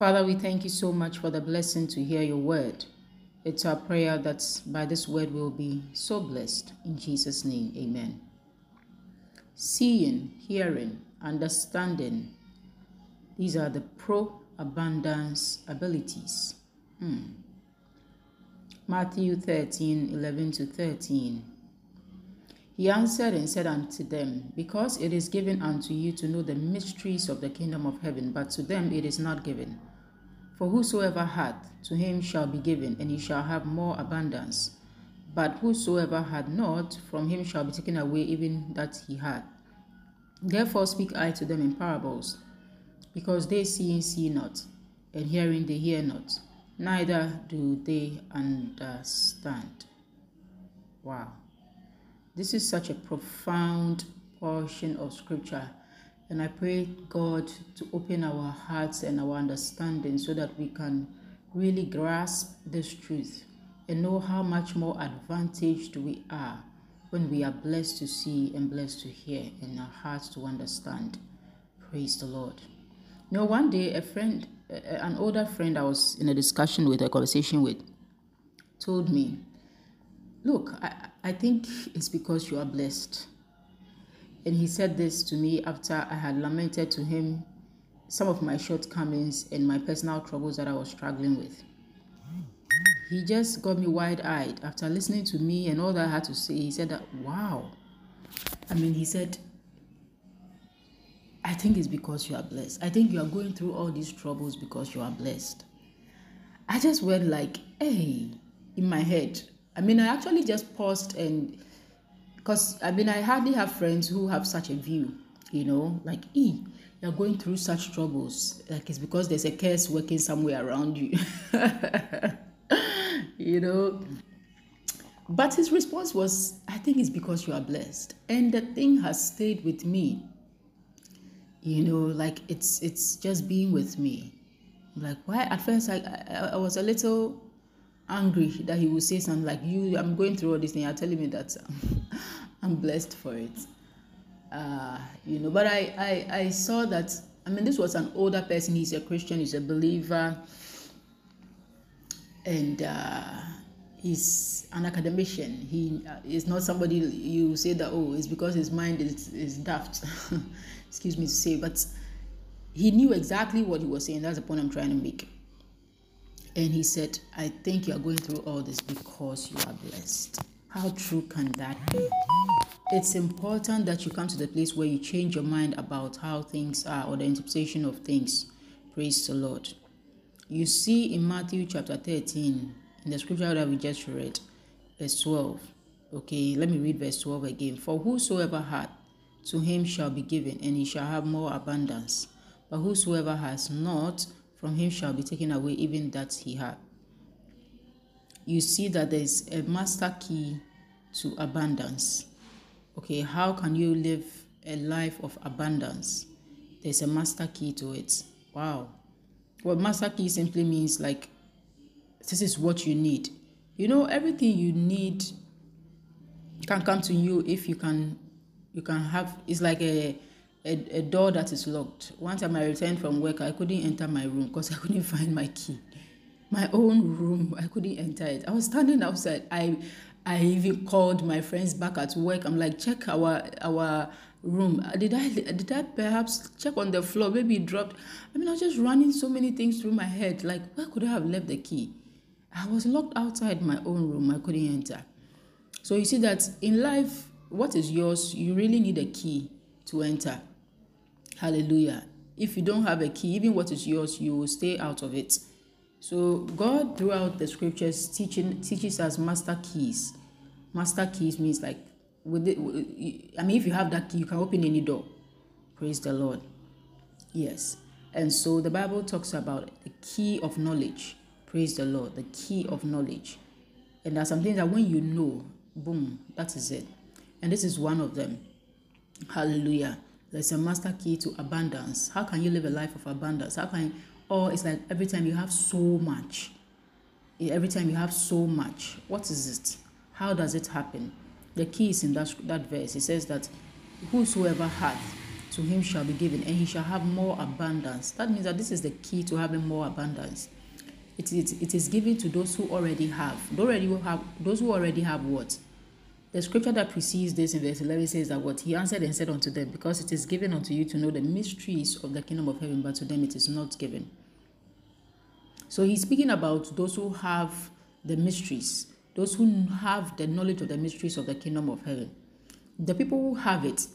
Father, we thank you so much for the blessing to hear your word. It's our prayer that by this word we'll be so blessed. In Jesus' name, amen. Seeing, hearing, understanding, these are the pro abundance abilities. Hmm. Matthew 13 11 to 13. He answered and said unto them, Because it is given unto you to know the mysteries of the kingdom of heaven, but to them it is not given. For whosoever hath, to him shall be given, and he shall have more abundance. But whosoever hath not, from him shall be taken away even that he had. Therefore speak I to them in parables, because they seeing see not, and hearing they hear not, neither do they understand. Wow. This is such a profound portion of scripture. And I pray God to open our hearts and our understanding so that we can really grasp this truth and know how much more advantaged we are when we are blessed to see and blessed to hear and our hearts to understand. Praise the Lord. You one day a friend, an older friend I was in a discussion with, a conversation with, told me, Look, I, I think it's because you are blessed. And he said this to me after I had lamented to him some of my shortcomings and my personal troubles that I was struggling with. He just got me wide eyed after listening to me and all that I had to say. He said that, wow. I mean, he said, I think it's because you are blessed. I think you are going through all these troubles because you are blessed. I just went like, hey, in my head. I mean, I actually just paused and because I mean, I hardly have friends who have such a view, you know, like, e, you're going through such troubles. Like, it's because there's a curse working somewhere around you, you know. But his response was, I think it's because you are blessed. And the thing has stayed with me. You know, like it's it's just being with me. like, why? At first, I, I, I was a little angry that he would say something like, "You, I'm going through all this thing. You're telling me that I'm blessed for it." Uh, you know, but I, I, I saw that. I mean, this was an older person. He's a Christian. He's a believer, and uh, he's an academician. He uh, is not somebody you say that oh, it's because his mind is is daft. Excuse me to say, but he knew exactly what he was saying. That's the point I'm trying to make. And he said, I think you are going through all this because you are blessed. How true can that be? It's important that you come to the place where you change your mind about how things are or the interpretation of things. Praise the Lord. You see in Matthew chapter 13, in the scripture that we just read, verse 12. Okay, let me read verse 12 again. For whosoever hath, to him shall be given, and he shall have more abundance. But whosoever has not, from him shall be taken away even that he had. You see that there is a master key to abundance. Okay, how can you live a life of abundance? There's a master key to it. Wow. Well, master key simply means like this is what you need. You know, everything you need can come to you if you can you can have it's like a a, a door that is locked. One time I returned from work, I couldn't enter my room because I couldn't find my key. My own room, I couldn't enter it. I was standing outside. I I even called my friends back at work. I'm like, check our our room. Uh, did I did I perhaps check on the floor? Maybe it dropped. I mean, I was just running so many things through my head. Like, where could I have left the key? I was locked outside my own room. I couldn't enter. So you see that in life, what is yours, you really need a key to enter. Hallelujah. If you don't have a key, even what is yours, you will stay out of it. So God throughout the scriptures teaching teaches us master keys. Master keys means like with it, I mean if you have that key, you can open any door. Praise the Lord. Yes. And so the Bible talks about the key of knowledge. Praise the Lord. The key of knowledge. And there are some things that when you know, boom, that is it. And this is one of them. Hallelujah. There's a master key to abundance. How can you live a life of abundance? How can, you, or it's like every time you have so much. Every time you have so much. What is it? How does it happen? The key is in that, that verse. It says that whosoever hath, to him shall be given, and he shall have more abundance. That means that this is the key to having more abundance. It is, it is given to those who already have. Already have those who already have what? The scripture that precedes this in verse 11 says that what he answered and said unto them, Because it is given unto you to know the mysteries of the kingdom of heaven, but to them it is not given. So he's speaking about those who have the mysteries, those who have the knowledge of the mysteries of the kingdom of heaven. The people who have it,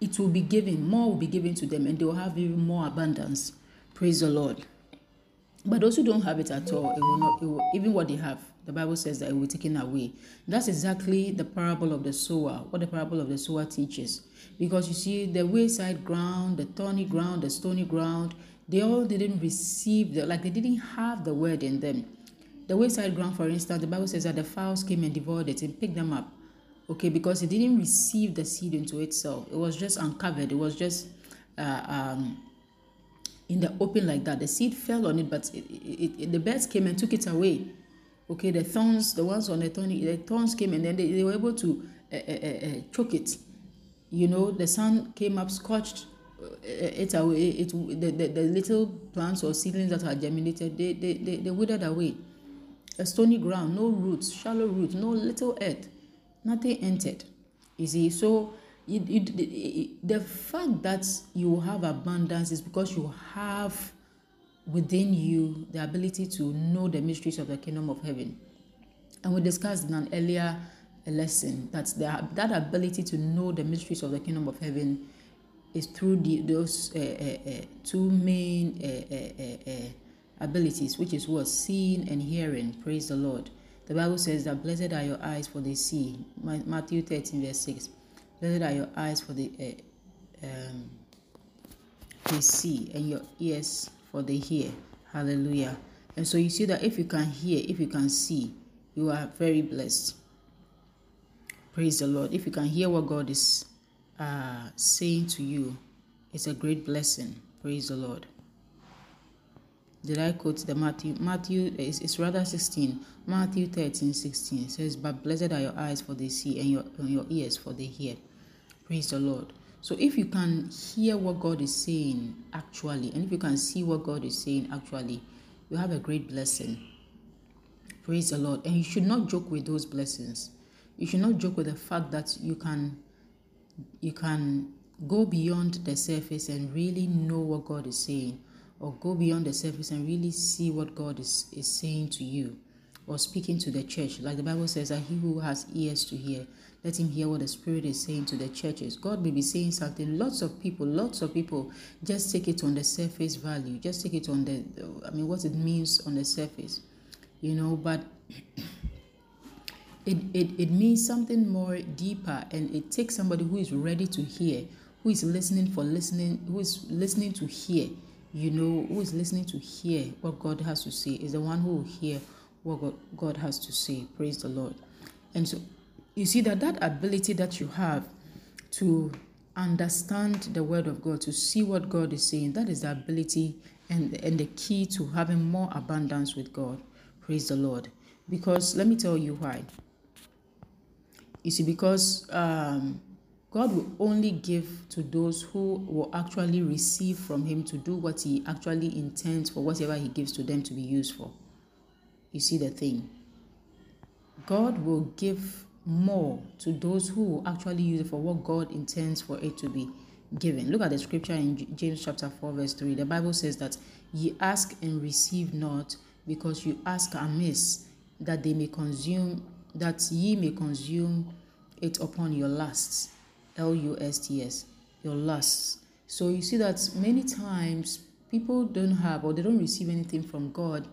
it will be given, more will be given to them, and they will have even more abundance. Praise the Lord. But those who don't have it at all, it will not, it will, even what they have, the Bible says that it will be taken away. That's exactly the parable of the sower, what the parable of the sower teaches. Because you see, the wayside ground, the thorny ground, the stony ground, they all didn't receive the, like they didn't have the word in them. The wayside ground, for instance, the Bible says that the fowls came and devoured it and picked them up. Okay, because it didn't receive the seed into itself. It was just uncovered. It was just uh, um, in the open like that. The seed fell on it, but it, it, it, the birds came and took it away. Okay, the thorns, the ones on the thorny, the thorns came and then they, they were able to uh, uh, uh, choke it. You know, the sun came up, scorched it away. It, the, the, the little plants or seedlings that are germinated, they, they, they, they withered away. A stony ground, no roots, shallow roots, no little earth, nothing entered. You see, so it, it, it, the fact that you have abundance is because you have within you the ability to know the mysteries of the kingdom of heaven. And we discussed in an earlier lesson that the, that ability to know the mysteries of the kingdom of heaven is through the, those uh, uh, uh, two main uh, uh, uh, abilities, which is what? Seeing and hearing. Praise the Lord. The Bible says that blessed are your eyes for they see. Matthew 13, verse 6. Blessed are your eyes for the um, they see, and your ears for they hear. Hallelujah. And so you see that if you can hear, if you can see, you are very blessed. Praise the Lord. If you can hear what God is uh, saying to you, it's a great blessing. Praise the Lord. Did I quote the Matthew? Matthew is it's rather 16. Matthew 13, 16 says, But blessed are your eyes for they see, and your, and your ears for they hear. Praise the Lord. So if you can hear what God is saying actually, and if you can see what God is saying actually, you have a great blessing. Praise the Lord. And you should not joke with those blessings. You should not joke with the fact that you can you can go beyond the surface and really know what God is saying, or go beyond the surface and really see what God is, is saying to you or speaking to the church. Like the Bible says that he who has ears to hear, let him hear what the Spirit is saying to the churches. God may be saying something. Lots of people, lots of people just take it on the surface value, just take it on the, I mean, what it means on the surface, you know, but. it, it, it means something more deeper and it takes somebody who is ready to hear who is listening for listening who is listening to hear you know who is listening to hear what god has to say is the one who will hear what god, has to say. Praise the lord. And so you see that that ability that you have to understand the word of god to see what god is saying that is the ability and, and the key to having more abundance with god. Praise the lord. Because let me tell you why. You see, because um, God will only give to those who will actually receive from Him to do what He actually intends for whatever He gives to them to be used for. You see the thing. God will give more to those who actually use it for what God intends for it to be given. Look at the scripture in James chapter 4, verse 3. The Bible says that ye ask and receive not because you ask amiss, that they may consume that ye may consume it upon your lusts. L U S T S, your lusts. So you see that many times people don't have or they don't receive anything from God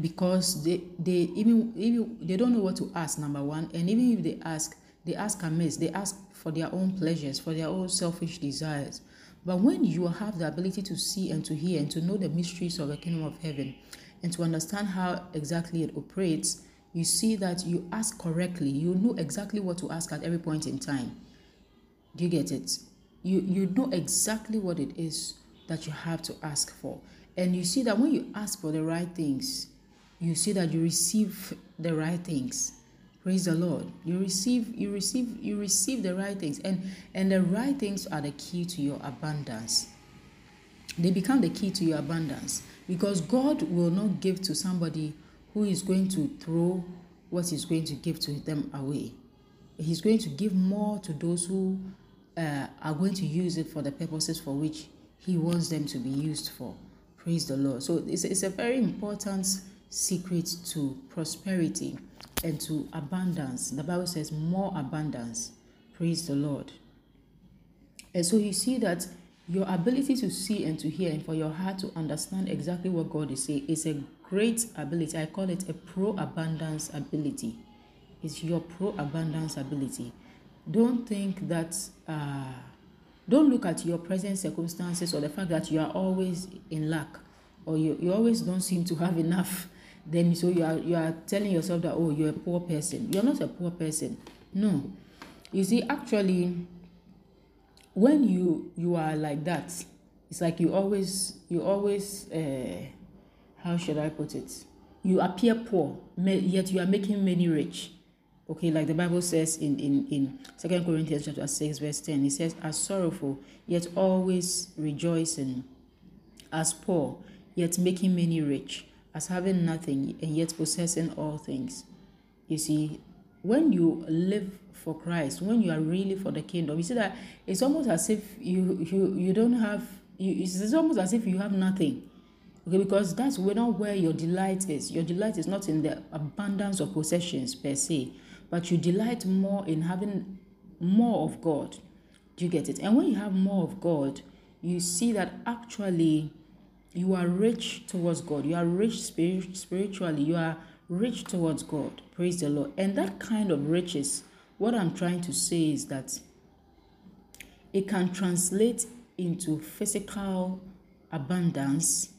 because they they even even they don't know what to ask number one and even if they ask they ask amiss they ask for their own pleasures for their own selfish desires but when you have the ability to see and to hear and to know the mysteries of the kingdom of heaven and to understand how exactly it operates you see that you ask correctly. You know exactly what to ask at every point in time. Do you get it? You, you know exactly what it is that you have to ask for. And you see that when you ask for the right things, you see that you receive the right things. Praise the Lord. You receive, you receive, you receive the right things. And and the right things are the key to your abundance. They become the key to your abundance. Because God will not give to somebody who is going to throw what he's going to give to them away. He's going to give more to those who uh, are going to use it for the purposes for which he wants them to be used for. Praise the Lord. So it's, it's a very important secret to prosperity and to abundance. The Bible says more abundance. Praise the Lord. And so you see that your ability to see and to hear and for your heart to understand exactly what God is saying is a great ability. I call it a pro abundance ability. It's your pro abundance ability. Don't think that, uh, don't look at your present circumstances or the fact that you are always in lack or you, you always don't seem to have enough. Then so you are you are telling yourself that oh you're a poor person. You're not a poor person. No. You see, actually, when you you are like that it's like you always you always uh, how should i put it you appear poor yet you are making many rich okay like the bible says in in in second corinthians chapter 6 verse 10 it says as sorrowful yet always rejoicing as poor yet making many rich as having nothing and yet possessing all things you see when you live for Christ, when you are really for the kingdom, you see that it's almost as if you you you don't have you, it's almost as if you have nothing. Okay, because that's where not where your delight is. Your delight is not in the abundance of possessions per se, but you delight more in having more of God. Do you get it? And when you have more of God, you see that actually you are rich towards God. You are rich spirit, spiritually. You are rich towards God. Praise the Lord. And that kind of riches, what I'm trying to say is that it can translate into physical abundance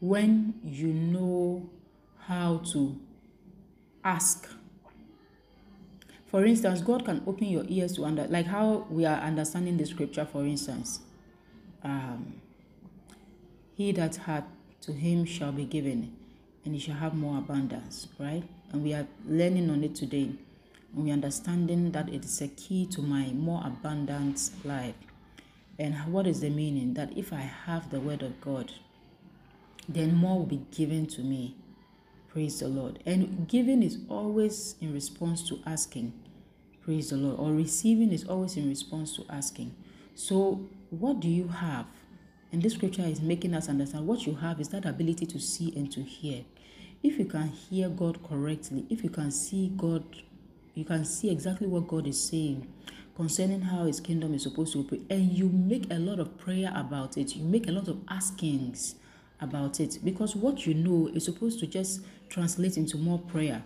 when you know how to ask. For instance, God can open your ears to under like how we are understanding the scripture, for instance. Um, he that hath to him shall be given and he shall have more abundance, right? And we are learning on it today. And we're understanding that it is a key to my more abundant life. And what is the meaning? That if I have the word of God, then more will be given to me. Praise the Lord. And giving is always in response to asking. Praise the Lord. Or receiving is always in response to asking. So, what do you have? And this scripture is making us understand what you have is that ability to see and to hear. If you can hear God correctly, if you can see God, you can see exactly what God is saying concerning how His kingdom is supposed to operate, and you make a lot of prayer about it, you make a lot of askings about it because what you know is supposed to just translate into more prayer.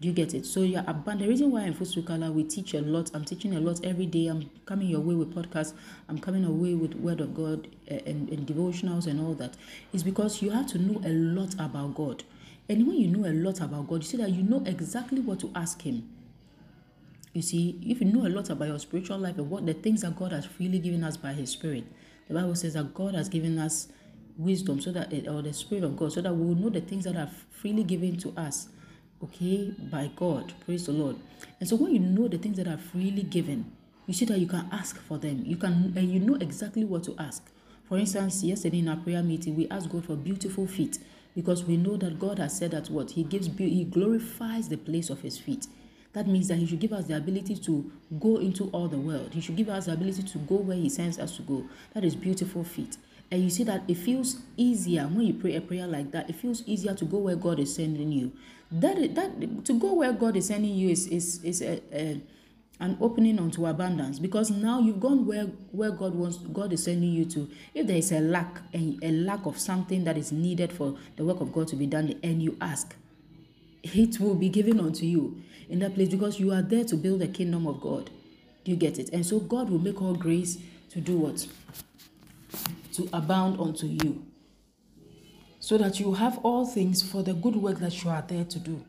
Do you get it? So you're. The reason why I'm full Futsukala we teach a lot. I'm teaching a lot every day. I'm coming your way with podcasts. I'm coming away with Word of God uh, and, and devotionals and all that. Is because you have to know a lot about God. And when you know a lot about God, you see that you know exactly what to ask Him. You see, if you know a lot about your spiritual life and what the things that God has freely given us by His Spirit, the Bible says that God has given us wisdom so that, or the Spirit of God, so that we will know the things that are freely given to us okay, by God. Praise the Lord. And so when you know the things that are freely given, you see that you can ask for them. You can and you know exactly what to ask. For instance, yesterday in our prayer meeting, we asked God for beautiful feet because we know that God has said that what He gives, He glorifies the place of His feet. That means that He should give us the ability to go into all the world. He should give us the ability to go where He sends us to go. That is beautiful feet. And you see that it feels easier when you pray a prayer like that. It feels easier to go where God is sending you that that to go where God is sending you is is is a, a an opening onto abundance because now you've gone where where God wants God is sending you to. If there is a lack a, a lack of something that is needed for the work of God to be done, and you ask, it will be given unto you in that place because you are there to build the kingdom of God. Do you get it? And so God will make all grace to do what? To abound unto you so that you have all things for the good work that you are there to do.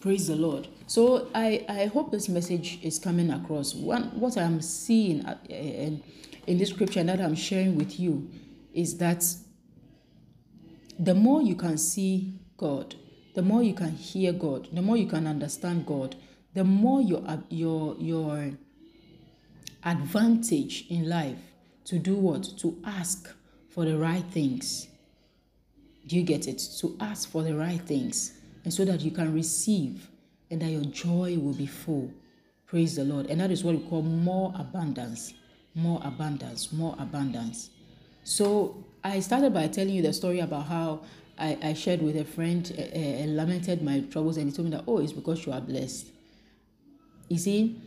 Praise the Lord. So I, I hope this message is coming across. One, what I'm seeing uh, in, in this scripture that I'm sharing with you is that the more you can see God, the more you can hear God, the more you can understand God, the more your your your advantage in life to do what? To ask for the right things. Do you get it? To ask for the right things and so that you can receive and that your joy will be full. Praise the Lord. And that is what we call more abundance, more abundance, more abundance. So I started by telling you the story about how I, I shared with a friend uh, lamented my troubles and he told me that, oh, it's because you are blessed. You see,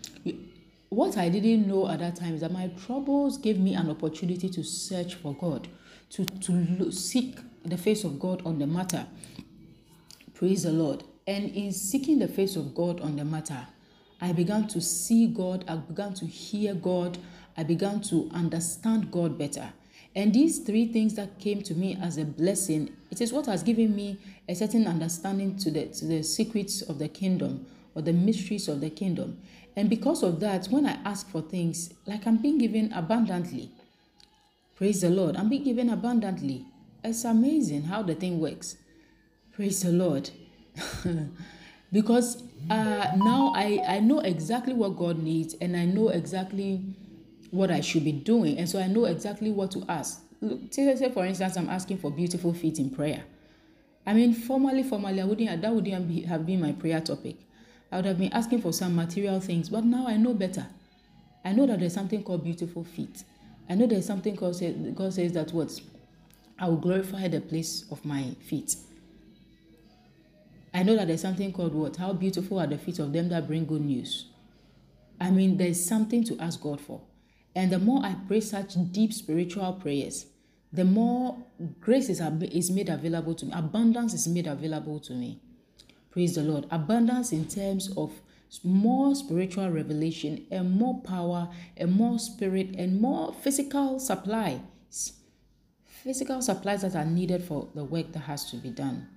what I didn't know at that time is that my troubles gave me an opportunity to search for God, to, to seek the face of God on the matter. Praise the Lord. And in seeking the face of God on the matter, I began to see God, I began to hear God, I began to understand God better. And these three things that came to me as a blessing, it is what has given me a certain understanding to the, to the secrets of the kingdom or the mysteries of the kingdom. And because of that, when I ask for things, like I'm being given abundantly. Praise the Lord. I'm being given abundantly. It's amazing how the thing works. Praise the Lord. because uh, now I, I know exactly what God needs and I know exactly what I should be doing. And so I know exactly what to ask. Say, say for instance, I'm asking for beautiful feet in prayer. I mean, formally, formally, I wouldn't, that wouldn't have been my prayer topic. I would have been asking for some material things, but now I know better. I know that there's something called beautiful feet. I know there's something called God says that what I will glorify the place of my feet. I know that there's something called what? How beautiful are the feet of them that bring good news. I mean, there's something to ask God for. And the more I pray such deep spiritual prayers, the more grace is made available to me, abundance is made available to me. Praise the Lord. Abundance in terms of more spiritual revelation and more power and more spirit and more physical supplies. Physical supplies that are needed for the work that has to be done.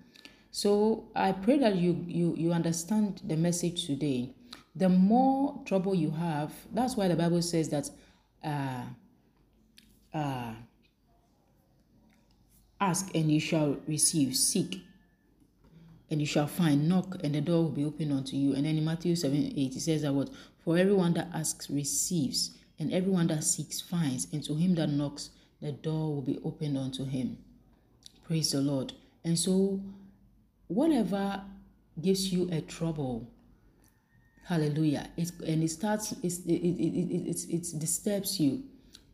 So I pray that you you you understand the message today. The more trouble you have, that's why the Bible says that uh, uh, ask and you shall receive, seek and you shall find, knock and the door will be opened unto you. And then in Matthew 7 8, it says that what? For everyone that asks receives, and everyone that seeks finds, and to him that knocks, the door will be opened unto him. Praise the Lord. And so, whatever gives you a trouble, Hallelujah. It, and it starts, it, it, it, it, it, it disturbs you.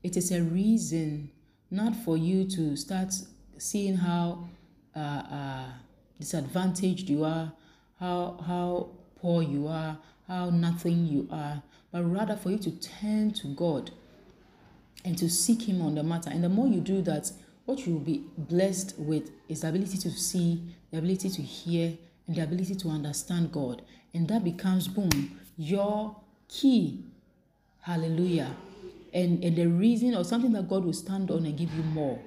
It is a reason not for you to start seeing how uh, uh, disadvantaged you are, how, how poor you are, how nothing you are, but rather for you to turn to God and to seek Him on the matter. And the more you do that, what you will be blessed with is the ability to see, the ability to hear, and the ability to understand God. And that becomes, boom, your key. Hallelujah. And, and the reason or something that God will stand on and give you more.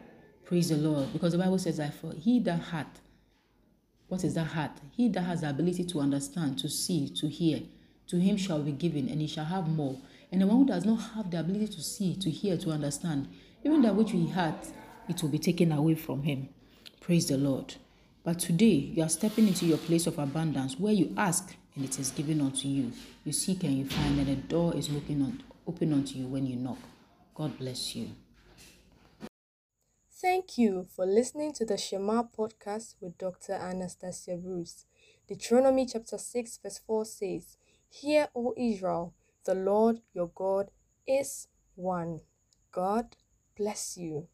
Praise the Lord. Because the Bible says that for he that hath, what is that heart? He that has the ability to understand, to see, to hear, to him shall be given, and he shall have more. And the one who does not have the ability to see, to hear, to understand, even that which he had, it will be taken away from him. Praise the Lord. But today, you are stepping into your place of abundance where you ask and it is given unto you. You seek and you find, and the door is looking on, open unto you when you knock. God bless you. Thank you for listening to the Shema podcast with Dr. Anastasia Bruce. Deuteronomy chapter 6, verse 4 says, Hear, O Israel, the Lord your God is one. God bless you.